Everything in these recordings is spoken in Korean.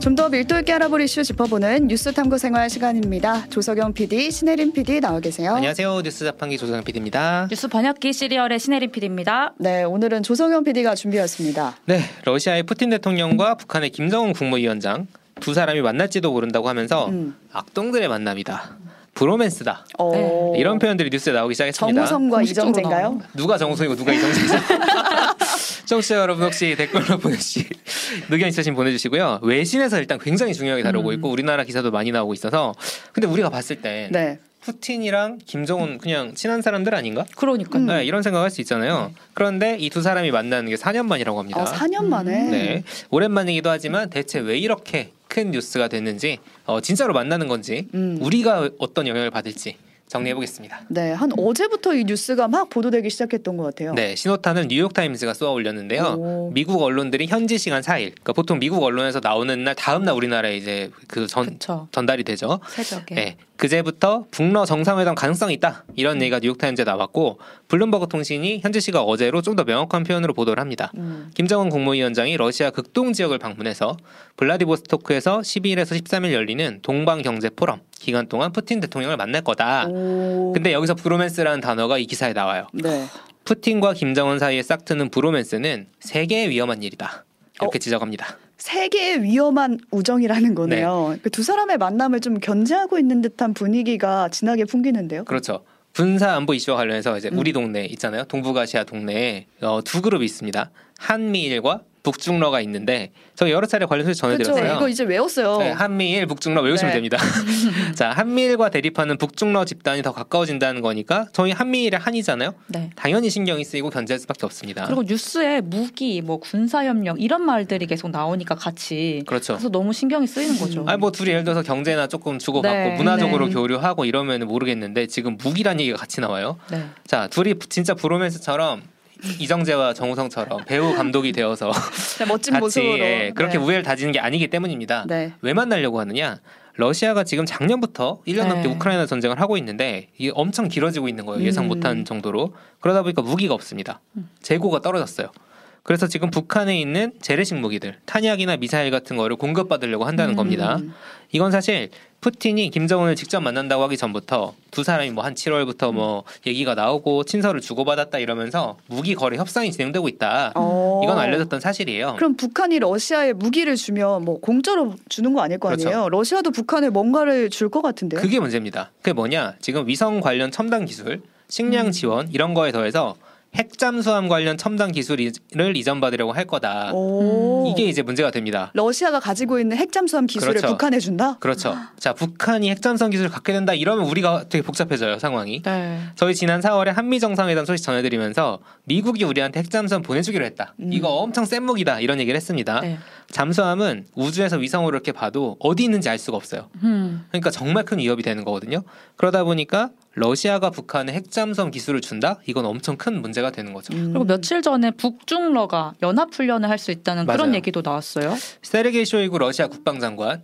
좀 더 밀도 있게 알아볼 이슈 짚어보는 뉴스 탐구 생활 시간입니다. 조석영 PD, 신혜림 PD 나와 계세요. 안녕하세요. 뉴스 자판기 조석영 PD입니다. 뉴스 번역기 시리얼의 신혜림 PD입니다. 네, 오늘은 조석영 PD가 준비했습니다. 네, 러시아의 푸틴 대통령과 북한의 김정은 국무위원장 두 사람이 만날지도 모른다고 하면서 음. 악동들의 만남이다. 브로맨스다. 어, 네, 이런 표현들이 뉴스에 나오기 시작했습니다. 정우성과 이정재인가요? 누가 정우성이고 누가 이정재죠? 청취자 여러분 혹시 댓글로 보내주시 의견 있으신 보내주시고요. 외신에서 일단 굉장히 중요하게 다루고 음. 있고 우리나라 기사도 많이 나오고 있어서 근데 우리가 봤을 때 네. 푸틴이랑 김정은 그냥 친한 사람들 아닌가? 그러니까요. 음. 네, 이런 생각할 수 있잖아요. 그런데 이 두 사람이 만나는 게 4년 만이라고 합니다. 어, 4년 만에. 네, 오랜만이기도 하지만 대체 왜 이렇게 큰 뉴스가 됐는지 어, 진짜로 만나는 건지 음. 우리가 어떤 영향을 받을지 정리해 보겠습니다. 네, 한 어제부터 이 뉴스가 막 보도되기 시작했던 것 같아요. 네, 신호탄은 뉴욕 타임즈가 쏘아 올렸는데요. 오. 미국 언론들이 현지 시간 4일, 그러니까 보통 미국 언론에서 나오는 날 다음 날 우리나라에 이제 그 전. 전달이 되죠. 새벽에. 네, 그제부터 북러 정상회담 가능성이 있다 이런 얘기가 뉴욕 타임즈에 나왔고 블룸버그 통신이 현지 시각 어제로 좀 더 명확한 표현으로 보도를 합니다. 음. 김정은 국무위원장이 러시아 극동 지역을 방문해서 블라디보스토크에서 12일에서 13일 열리는 동방 경제 포럼 기간 동안 푸틴 대통령을 만날 거다. 오. 근데 여기서 브로맨스라는 단어가 이 기사에 나와요. 네. 푸틴과 김정은 사이에 싹트는 브로맨스는 세계의 위험한 일이다. 이렇게 지적합니다. 세계의 위험한 우정이라는 거네요. 그두 사람의 만남을 좀 견제하고 있는 듯한 분위기가 진하게 풍기는데요. 그렇죠. 군사 안보 이슈와 관련해서 이제 음. 우리 동네 있잖아요. 동북아시아 동네에 어, 두 그룹이 있습니다. 한미일과 북중러가 있는데 저 여러 차례 관련 소식 그렇죠. 전해드렸어요. 이거 이제 외웠어요. 네, 한미일, 북중러 외우시면 네. 됩니다. 자, 한미일과 대립하는 북중러 집단이 더 가까워진다는 거니까 저희 한미일의 한이잖아요. 네. 당연히 신경이 쓰이고 견제할 수밖에 없습니다. 그리고 뉴스에 무기, 뭐 군사 협력 이런 말들이 계속 나오니까 같이 그렇죠. 그래서 너무 신경이 쓰이는 거죠. 아니 뭐 둘이 예를 들어서 경제나 조금 주고받고 네, 문화적으로 네. 교류하고 이러면 모르겠는데 지금 무기란 얘기가 같이 나와요. 네. 자, 둘이 진짜 브로맨스처럼 이정재와 정우성처럼 배우 감독이 되어서 네, 멋진 같이 모습으로. 예, 그렇게 네. 우애를 다지는 게 아니기 때문입니다. 네. 왜 만나려고 하느냐? 러시아가 지금 작년부터 1년 넘게 네. 우크라이나 전쟁을 하고 있는데 이게 엄청 길어지고 있는 거예요. 예상 음. 못한 정도로. 그러다 보니까 무기가 없습니다. 재고가 떨어졌어요. 그래서 지금 북한에 있는 재래식 무기들, 탄약이나 미사일 같은 거를 공급받으려고 한다는 음. 겁니다. 이건 사실 푸틴이 김정은을 직접 만난다고 하기 전부터 두 사람이 뭐 한 7월부터 뭐 얘기가 나오고 친서를 주고받았다 이러면서 무기 거래 협상이 진행되고 있다. 어. 이건 알려졌던 사실이에요. 그럼 북한이 러시아에 무기를 주면 뭐 공짜로 주는 거 아닐 거 아니에요? 그렇죠. 러시아도 북한에 뭔가를 줄 것 같은데요? 그게 문제입니다. 그게 뭐냐? 지금 위성 관련 첨단 기술, 식량 음. 지원 이런 거에 더해서 핵 잠수함 관련 첨단 기술을 이전받으려고 할 거다. 오. 이게 이제 문제가 됩니다. 러시아가 가지고 있는 핵잠수함 기술을 그렇죠. 북한에 준다? 그렇죠. 자, 북한이 핵 잠수함 기술을 갖게 된다 이러면 우리가 되게 복잡해져요 상황이. 네. 저희 지난 4월에 한미 정상회담 소식 전해드리면서 미국이 우리한테 핵 잠수함 보내주기로 했다. 음. 이거 엄청 센 무기다 이런 얘기를 했습니다. 네. 잠수함은 우주에서 위성으로 이렇게 봐도 어디 있는지 알 수가 없어요. 음. 그러니까 정말 큰 위협이 되는 거거든요. 그러다 보니까 러시아가 북한에 핵잠수함 기술을 준다? 이건 엄청 큰 문제가 되는 거죠. 음. 그리고 며칠 전에 북중러가 연합 훈련을 할 수 있다는 그런 맞아요. 얘기도 나왔어요. 세르게이 쇼이구 러시아 국방장관,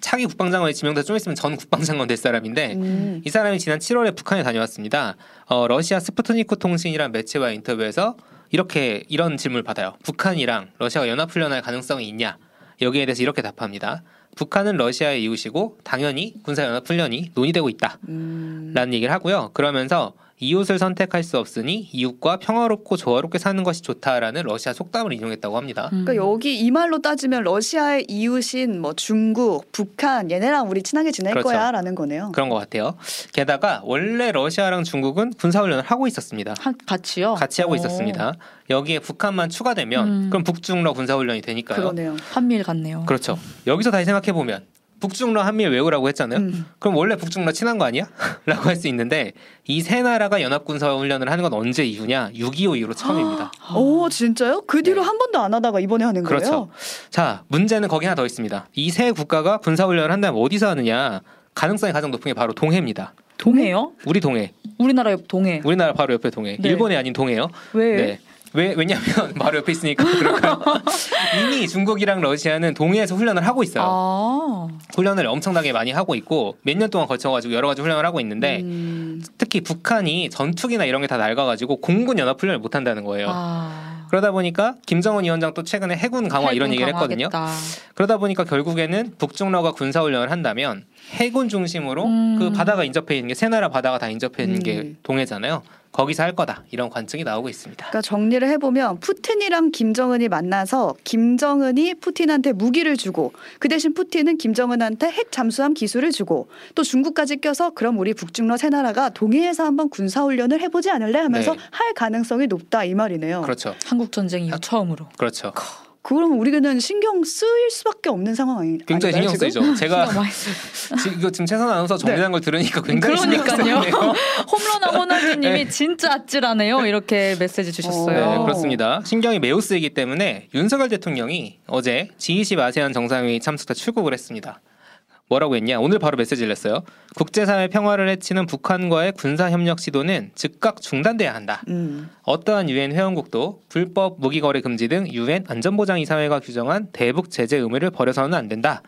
차기 국방장관이 지명돼서 좀 있으면 전 국방장관 될 사람인데 음. 이 사람이 지난 7월에 북한에 다녀왔습니다. 어, 러시아 스푸트니크 통신이란 매체와 인터뷰에서 이렇게 이런 질문을 받아요. 북한이랑 러시아가 연합 훈련할 가능성이 있냐? 여기에 대해서 이렇게 답합니다. 북한은 러시아의 이웃이고 당연히 군사 연합 훈련이 논의되고 있다. 음. 라는 얘기를 하고요. 그러면서 이웃을 선택할 수 없으니 이웃과 평화롭고 조화롭게 사는 것이 좋다라는 러시아 속담을 인용했다고 합니다. 음. 그러니까 여기 이 말로 따지면 러시아의 이웃인 뭐 중국, 북한 얘네랑 우리 친하게 지낼 그렇죠. 거야라는 거네요. 그런 것 같아요. 게다가 원래 러시아랑 중국은 군사훈련을 하고 있었습니다. 한- 같이요. 같이 하고 오. 있었습니다. 여기에 북한만 추가되면 음. 그럼 북중러 군사훈련이 되니까요. 그러네요. 한미일 같네요. 그렇죠. 여기서 다시 생각해 보면 북중러 한미일 외우라고 했잖아요. 음. 그럼 원래 북중러 친한 거 아니야? 라고 할 수 있는데 이 세 나라가 연합 군사 훈련을 하는 건 언제 이후냐? 6.25 이후로 처음입니다. 오 진짜요? 그 뒤로 네. 한 번도 안 하다가 이번에 하는 거예요? 그렇죠. 자, 문제는 거기 하나 더 있습니다. 이 세 국가가 군사 훈련을 한다면 어디서 하느냐? 가능성이 가장 높은 게 바로 동해입니다. 동해요? 우리 동해. 우리나라 옆 동해. 우리나라 바로 옆에 동해. 네. 일본이 아닌 동해요. 왜? 네. 왜 왜냐하면 바로 옆에 있으니까 그럴까요? 이미 중국이랑 러시아는 동해에서 훈련을 하고 있어요. 아. 훈련을 엄청나게 많이 하고 있고 몇 년 동안 걸쳐가지고 여러 가지 훈련을 하고 있는데 음. 특히 북한이 전투기나 이런 게 다 낡아가지고 공군 연합 훈련을 못 한다는 거예요. 아. 그러다 보니까 김정은 위원장 또 최근에 해군 강화 이런 해군 얘기를 했거든요. 강화하겠다. 그러다 보니까 결국에는 북중러가 군사 훈련을 한다면 해군 중심으로 음. 그 바다가 인접해 있는 게 세 나라 바다가 다 인접해 있는 게 음. 동해잖아요. 거기서 할 거다 이런 관측이 나오고 있습니다. 그러니까 정리를 해보면 푸틴이랑 김정은이 만나서 김정은이 푸틴한테 무기를 주고 그 대신 푸틴은 김정은한테 핵 잠수함 기술을 주고 또 중국까지 껴서 그럼 우리 북중러 세 나라가 동해에서 한번 군사 훈련을 해보지 않을래 하면서 네. 할 가능성이 높다 이 말이네요. 그렇죠, 한국 전쟁 이후 처음으로. 그렇죠. 그러면 우리는 신경 쓰일 수밖에 없는 상황 아니, 굉장히 신경? 쓰이죠. 제가 이거 지금 최선 아나운서 정리한 걸 들으니까 굉장히 신경 그러니까요. 쓰이네요. 홈런왕 호날두님이 진짜 아찔하네요. 이렇게 메시지 주셨어요. 네, 어. 그렇습니다. 신경이 매우 쓰이기 때문에 윤석열 대통령이 어제 G20 아세안 정상회의 참석자 출국을 했습니다. 뭐라고 했냐? 오늘 바로 메시지를 냈어요. 국제사회 평화를 해치는 북한과의 군사 협력 시도는 즉각 중단돼야 한다. 음. 어떠한 유엔 회원국도 불법 무기 거래 금지 등 유엔 안전보장 이사회가 규정한 대북 제재 의무를 버려서는 안 된다.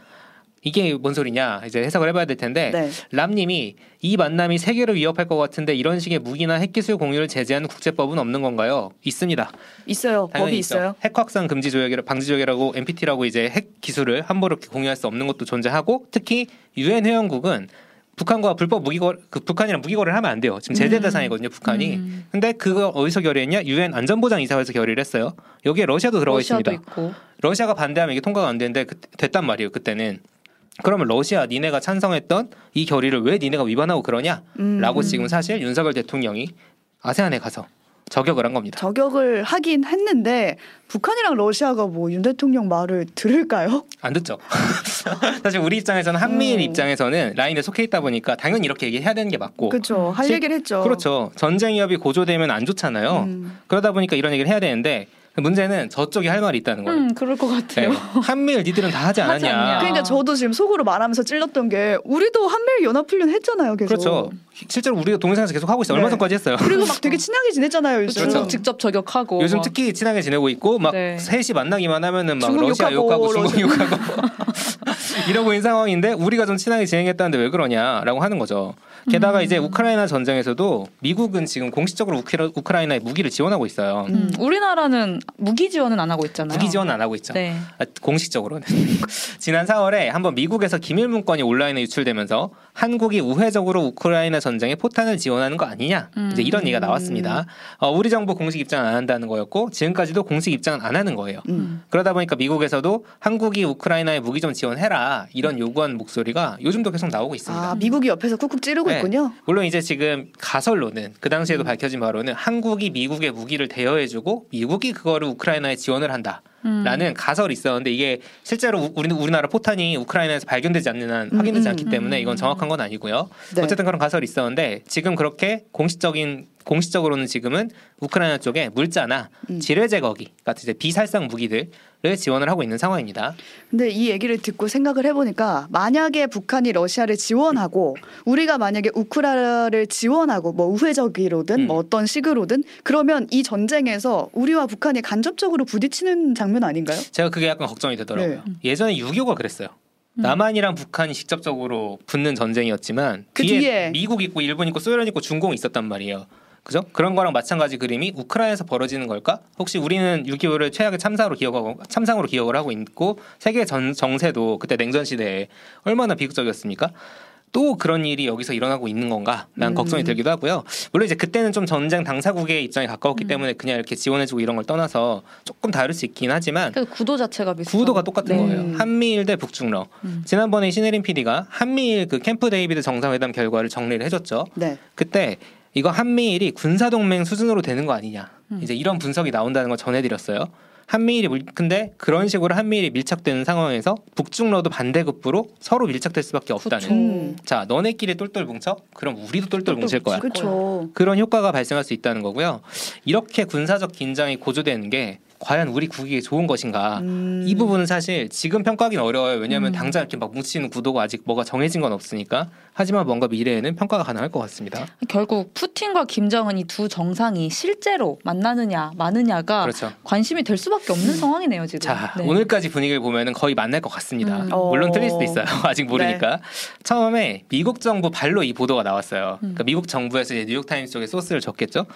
이게 뭔 소리냐? 이제 해석을 해봐야 될 텐데 네. 람님이 이 만남이 세계를 위협할 것 같은데 이런 식의 무기나 핵기술 공유를 제재하는 국제법은 없는 건가요? 있습니다. 있어요. 법이 있죠. 있어요. 핵 확산 금지 조약이라 방지 조약이라고 NPT라고 이제 핵 기술을 함부로 공유할 수 없는 것도 존재하고 특히 유엔 회원국은 북한과 불법 무기 거그 북한이랑 무기 거래를 하면 안 돼요. 지금 제재 음. 대상이거든요, 북한이. 음. 근데 그거 어디서 결의했냐? 유엔 안전보장 이사회에서 결의를 했어요. 여기에 러시아도 들어가 러시아도 있습니다. 있고. 러시아가 반대하면 이게 통과가 안 되는데 그- 됐단 말이에요. 그때는. 그러면 러시아 니네가 찬성했던 이 결의를 왜 니네가 위반하고 그러냐? 음. 라고 지금 사실 윤석열 대통령이 아세안에 가서 저격을 한 겁니다. 저격을 하긴 했는데 북한이랑 러시아가 뭐 윤 대통령 말을 들을까요? 안 듣죠. 사실 우리 입장에서는 한미일 음. 입장에서는 라인에 속해 있다 보니까 당연히 이렇게 얘기해야 되는 게 맞고 그렇죠. 할 실- 얘기를 했죠. 그렇죠. 전쟁 위협이 고조되면 안 좋잖아요. 음. 그러다 보니까 이런 얘기를 해야 되는데 문제는 저쪽이 할 말이 있다는 거예요. 음, 그럴 것 같아요. 네. 한미일 니들은 다 하지 하지 않았냐. 않냐. 그러니까 저도 지금 속으로 말하면서 찔렀던 게 우리도 한미일 연합훈련 했잖아요. 계속. 그렇죠. 실제로 우리가 동영상에서 계속 하고 있어요. 얼마 네. 전까지 했어요. 그리고 막 되게 친하게 지냈잖아요. 요즘. 그렇죠. 직접 저격하고. 요즘 막. 특히 친하게 지내고 있고 막 네. 셋이 만나기만 하면은 막 중국 러시아 욕하고, 욕하고 중국 러시아- 욕하고 이러고 있는 상황인데 우리가 좀 친하게 진행했다는데 왜 그러냐라고 하는 거죠. 게다가 음. 이제 우크라이나 전쟁에서도 미국은 지금 공식적으로 우크라, 우크라이나에 무기를 지원하고 있어요. 음, 우리나라는 무기 지원은 안 하고 있잖아요. 무기 지원 안 하고 있죠. 네. 아, 공식적으로는 지난 4월에 한번 미국에서 기밀 문건이 온라인에 유출되면서 한국이 우회적으로 우크라이나 전쟁에 포탄을 지원하는 거 아니냐 음. 이제 이런 얘기가 나왔습니다. 어, 우리 정부 공식 입장 안 한다는 거였고 지금까지도 공식 입장은 안 하는 거예요. 음. 그러다 보니까 미국에서도 한국이 우크라이나에 무기 좀 지원해라 이런 요구한 목소리가 요즘도 계속 나오고 있습니다. 아 미국이 옆에서 쿡쿡 찌르고 네. 있군요. 물론 이제 지금 가설로는 그 음. 당시에도 밝혀진 바로는 한국이 미국의 무기를 대여해주고 미국이 그거를 우크라이나에 지원을 한다. 음. 라는 가설이 있었는데 이게 실제로 우- 우리 우리나라 포탄이 우크라이나에서 발견되지 않는 한 음, 확인되지 음, 않기 때문에 이건 정확한 건 아니고요. 네. 어쨌든 그런 가설이 있었는데 지금 그렇게 공식적인 공식적으로는 지금은 우크라이나 쪽에 물자나 음. 지뢰 제거기 같은 이제 비살상 무기들을 지원을 하고 있는 상황입니다. 근데 이 얘기를 듣고 생각을 해보니까 만약에 북한이 러시아를 지원하고 우리가 만약에 우크라이나를 지원하고 뭐 우회적이로든 음. 뭐 어떤 식으로든 그러면 이 전쟁에서 우리와 북한이 간접적으로 부딪히는 장면 아닌가요? 제가 그게 약간 걱정이 되더라고요. 네. 예전에 6.25가 그랬어요. 음. 남한이랑 북한이 직접적으로 붙는 전쟁이었지만 그 뒤에, 뒤에. 미국 있고 일본 있고 소련 있고 중공 있었단 말이에요. 그죠? 그런 거랑 마찬가지 그림이 우크라이나에서 벌어지는 걸까? 혹시 우리는 6.25를 최악의 참사로 기억하고 참상으로 기억을 하고 있고 세계 전 정세도 그때 냉전 시대에 얼마나 비극적이었습니까? 또 그런 일이 여기서 일어나고 있는 건가? 라는 음. 걱정이 들기도 하고요. 물론 이제 그때는 좀 전쟁 당사국의 입장에 가까웠기 음. 때문에 그냥 이렇게 지원해주고 이런 걸 떠나서 조금 다를 수 있긴 하지만 그 구도 자체가 비슷. 구도가 똑같은 네. 거예요. 한미일 대 북중러. 음. 지난번에 신혜림 PD가 한미일 그 캠프 데이비드 정상회담 결과를 정리를 해줬죠. 네. 그때 이거 한미일이 군사 동맹 수준으로 되는 거 아니냐. 음. 이제 이런 분석이 나온다는 걸 전해드렸어요. 한미일이 물- 근데 그런 식으로 한미일이 밀착되는 상황에서 북중러도 반대급부로 서로 밀착될 수밖에 없다는. 그쵸. 음. 자, 너네끼리 똘똘 뭉쳐? 그럼 우리도 똘똘 뭉칠 거야. 그렇죠. 그런 효과가 발생할 수 있다는 거고요. 이렇게 군사적 긴장이 고조되는 게 과연 우리 국익에 좋은 것인가? 음. 이 부분은 사실 지금 평가하기는 어려워요. 왜냐하면 음. 당장 이렇게 막 뭉치는 구도가 아직 뭐가 정해진 건 없으니까. 하지만 뭔가 미래에는 평가가 가능할 것 같습니다. 결국 푸틴과 김정은 이 두 정상이 실제로 만나느냐 마느냐가 그렇죠. 관심이 될 수밖에 없는 상황이네요 지금. 자 네. 오늘까지 분위기를 보면은 거의 만날 것 같습니다. 음. 물론 어. 틀릴 수도 있어요. 아직 모르니까. 처음에 미국 정부 발로 이 보도가 나왔어요. 음. 그러니까 미국 정부에서 이제 뉴욕 타임스 쪽에 소스를 줬겠죠.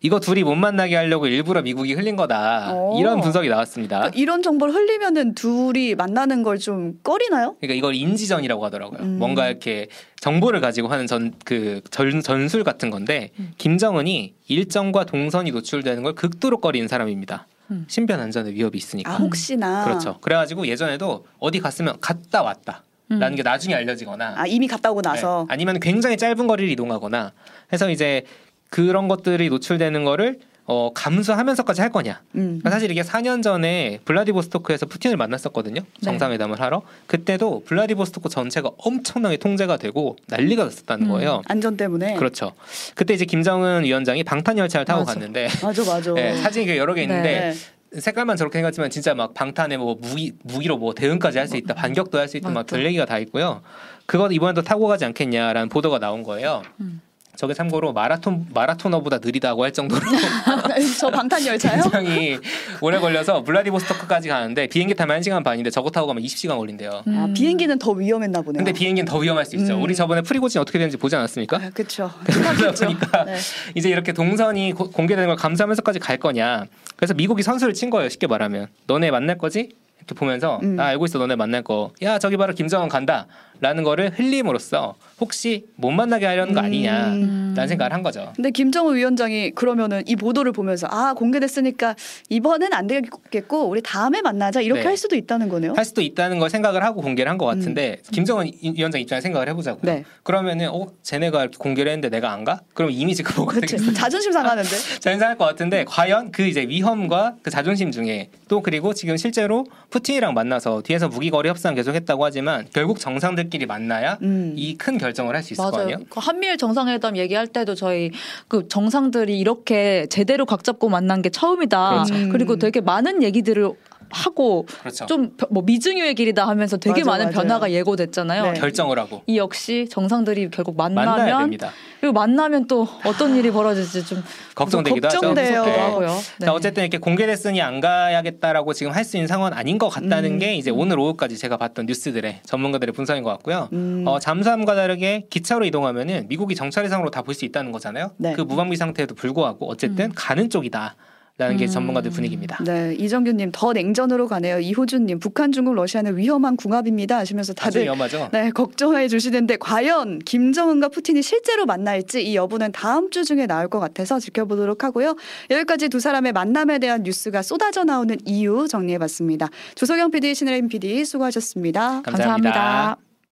이거 둘이 못 만나게 하려고 일부러 미국이 흘린 거다. 어. 이런 분석이 나왔습니다. 그러니까 이런 정보를 흘리면은 둘이 만나는 걸 좀 꺼리나요? 그러니까 이걸 인지전이라고 하더라고요. 음. 뭔가 이렇게 정보를 가지고 하는 전 그 전술 같은 건데 음. 김정은이 일정과 동선이 노출되는 걸 극도로 꺼리는 사람입니다. 음. 신변 안전에 위협이 있으니까. 아 혹시나 그렇죠. 그래가지고 예전에도 어디 갔으면 갔다 왔다. 음. 라는 게 나중에 알려지거나 아 이미 갔다 오고 나서 네, 아니면 굉장히 짧은 거리를 이동하거나 해서 이제 그런 것들이 노출되는 거를 어, 감수하면서까지 할 거냐. 음. 그러니까 사실 이게 4년 전에 블라디보스토크에서 푸틴을 만났었거든요. 정상회담을 하러. 그때도 블라디보스토크 전체가 엄청나게 통제가 되고 난리가 났었다는 음. 거예요. 안전 때문에 그렇죠. 그때 이제 김정은 위원장이 방탄 열차를 타고 맞아. 갔는데 맞아 맞아. 네, 사진이 여러 개 있는데 네. 색깔만 저렇게 생겼지만 진짜 막 방탄에 뭐 무기 무기로 뭐 대응까지 할 수 있다 반격도 할 수 있다 막 맞다. 별 얘기가 다 있고요. 그거 이번에도 타고 가지 않겠냐라는 보도가 나온 거예요. 음. 저게 참고로 마라톤 마라토너보다 느리다고 할 정도로 저 방탄 열차요? 굉장히 오래 걸려서 블라디보스토크까지 가는데 비행기 타면 1시간 반인데 저거 타고 가면 20시간 걸린대요. 아, 음. 비행기는 더 위험했나 보네요. 근데 비행기는 더 위험할 수 있죠. 음. 우리 저번에 프리고진 어떻게 되는지 보지 않았습니까? 아, 그렇죠. 그러다 보니까 네. 이제 이렇게 동선이 고- 공개되는 걸 감수하면서까지 갈 거냐. 그래서 미국이 선수를 친 거예요. 쉽게 말하면 너네 만날 거지? 이렇게 보면서 음. 나 알고 있어 너네 만날 거. 야 저기 바로 김정은 간다라는 거를 흘림으로써 혹시 못 만나게 하려는 거 아니냐라는 음. 생각을 한 거죠. 근데 김정은 위원장이 그러면은 이 보도를 보면서 아 공개됐으니까 이번엔 안 되겠고 우리 다음에 만나자 이렇게 네. 할 수도 있다는 거네요. 할 수도 있다는 걸 생각을 하고 공개를 한 것 같은데 김정은 이- 위원장 입장에 생각을 해보자고요. 음. 네. 그러면은 어 쟤네가 공개를 했는데 내가 안 가? 그럼 이미지가 뭐가 그렇지. 되겠어? 자존심 상하는데. 자연상할 것 같은데 과연 그 이제 위험과 그 자존심 중에 또 그리고 지금 실제로 푸틴이랑 만나서 뒤에서 무기거리 협상 계속했다고 하지만 결국 정상들끼리 만나야 음. 이큰 결정을 할 수 있을 거 맞아요. 아니에요? 그 한미일 정상회담 얘기할 때도 저희 그 정상들이 이렇게 제대로 각 잡고 만난 게 처음이다. 그렇죠. 음. 그리고 되게 많은 얘기들을 하고 그렇죠. 좀뭐 미증유의 길이다 하면서 되게 맞아, 많은 맞아요. 변화가 예고됐잖아요. 네. 결정을 하고 이 역시 정상들이 결국 만나면 됩니다. 그리고 만나면 또 어떤 일이 벌어질지 좀 걱정되기도 하죠. 걱정돼요. 네. 하고요. 네. 자, 어쨌든 이렇게 공개됐으니 안 가야겠다라고 지금 할 수 있는 상황은 아닌 것 같다는 음. 게 이제 오늘 오후까지 제가 봤던 뉴스들의 전문가들의 분석인 것 같고요. 음. 어, 잠수함과 다르게 기차로 이동하면은 미국이 정찰해상으로 다 볼 수 있다는 거잖아요. 네. 그 무방비 상태에도 불구하고 어쨌든 음. 가는 쪽이다 라는 게 음. 전문가들 분위기입니다. 네, 이정규님 더 냉전으로 가네요. 이호준님 북한, 중국, 러시아는 위험한 궁합입니다 하시면서 다들 위험하죠. 네 걱정해 주시는데 과연 김정은과 푸틴이 실제로 만날지 이 여부는 다음 주 중에 나올 것 같아서 지켜보도록 하고요. 여기까지 두 사람의 만남에 대한 뉴스가 쏟아져 나오는 이유 정리해봤습니다. 조석영 PD, 신혜림 PD 수고하셨습니다. 감사합니다. 감사합니다.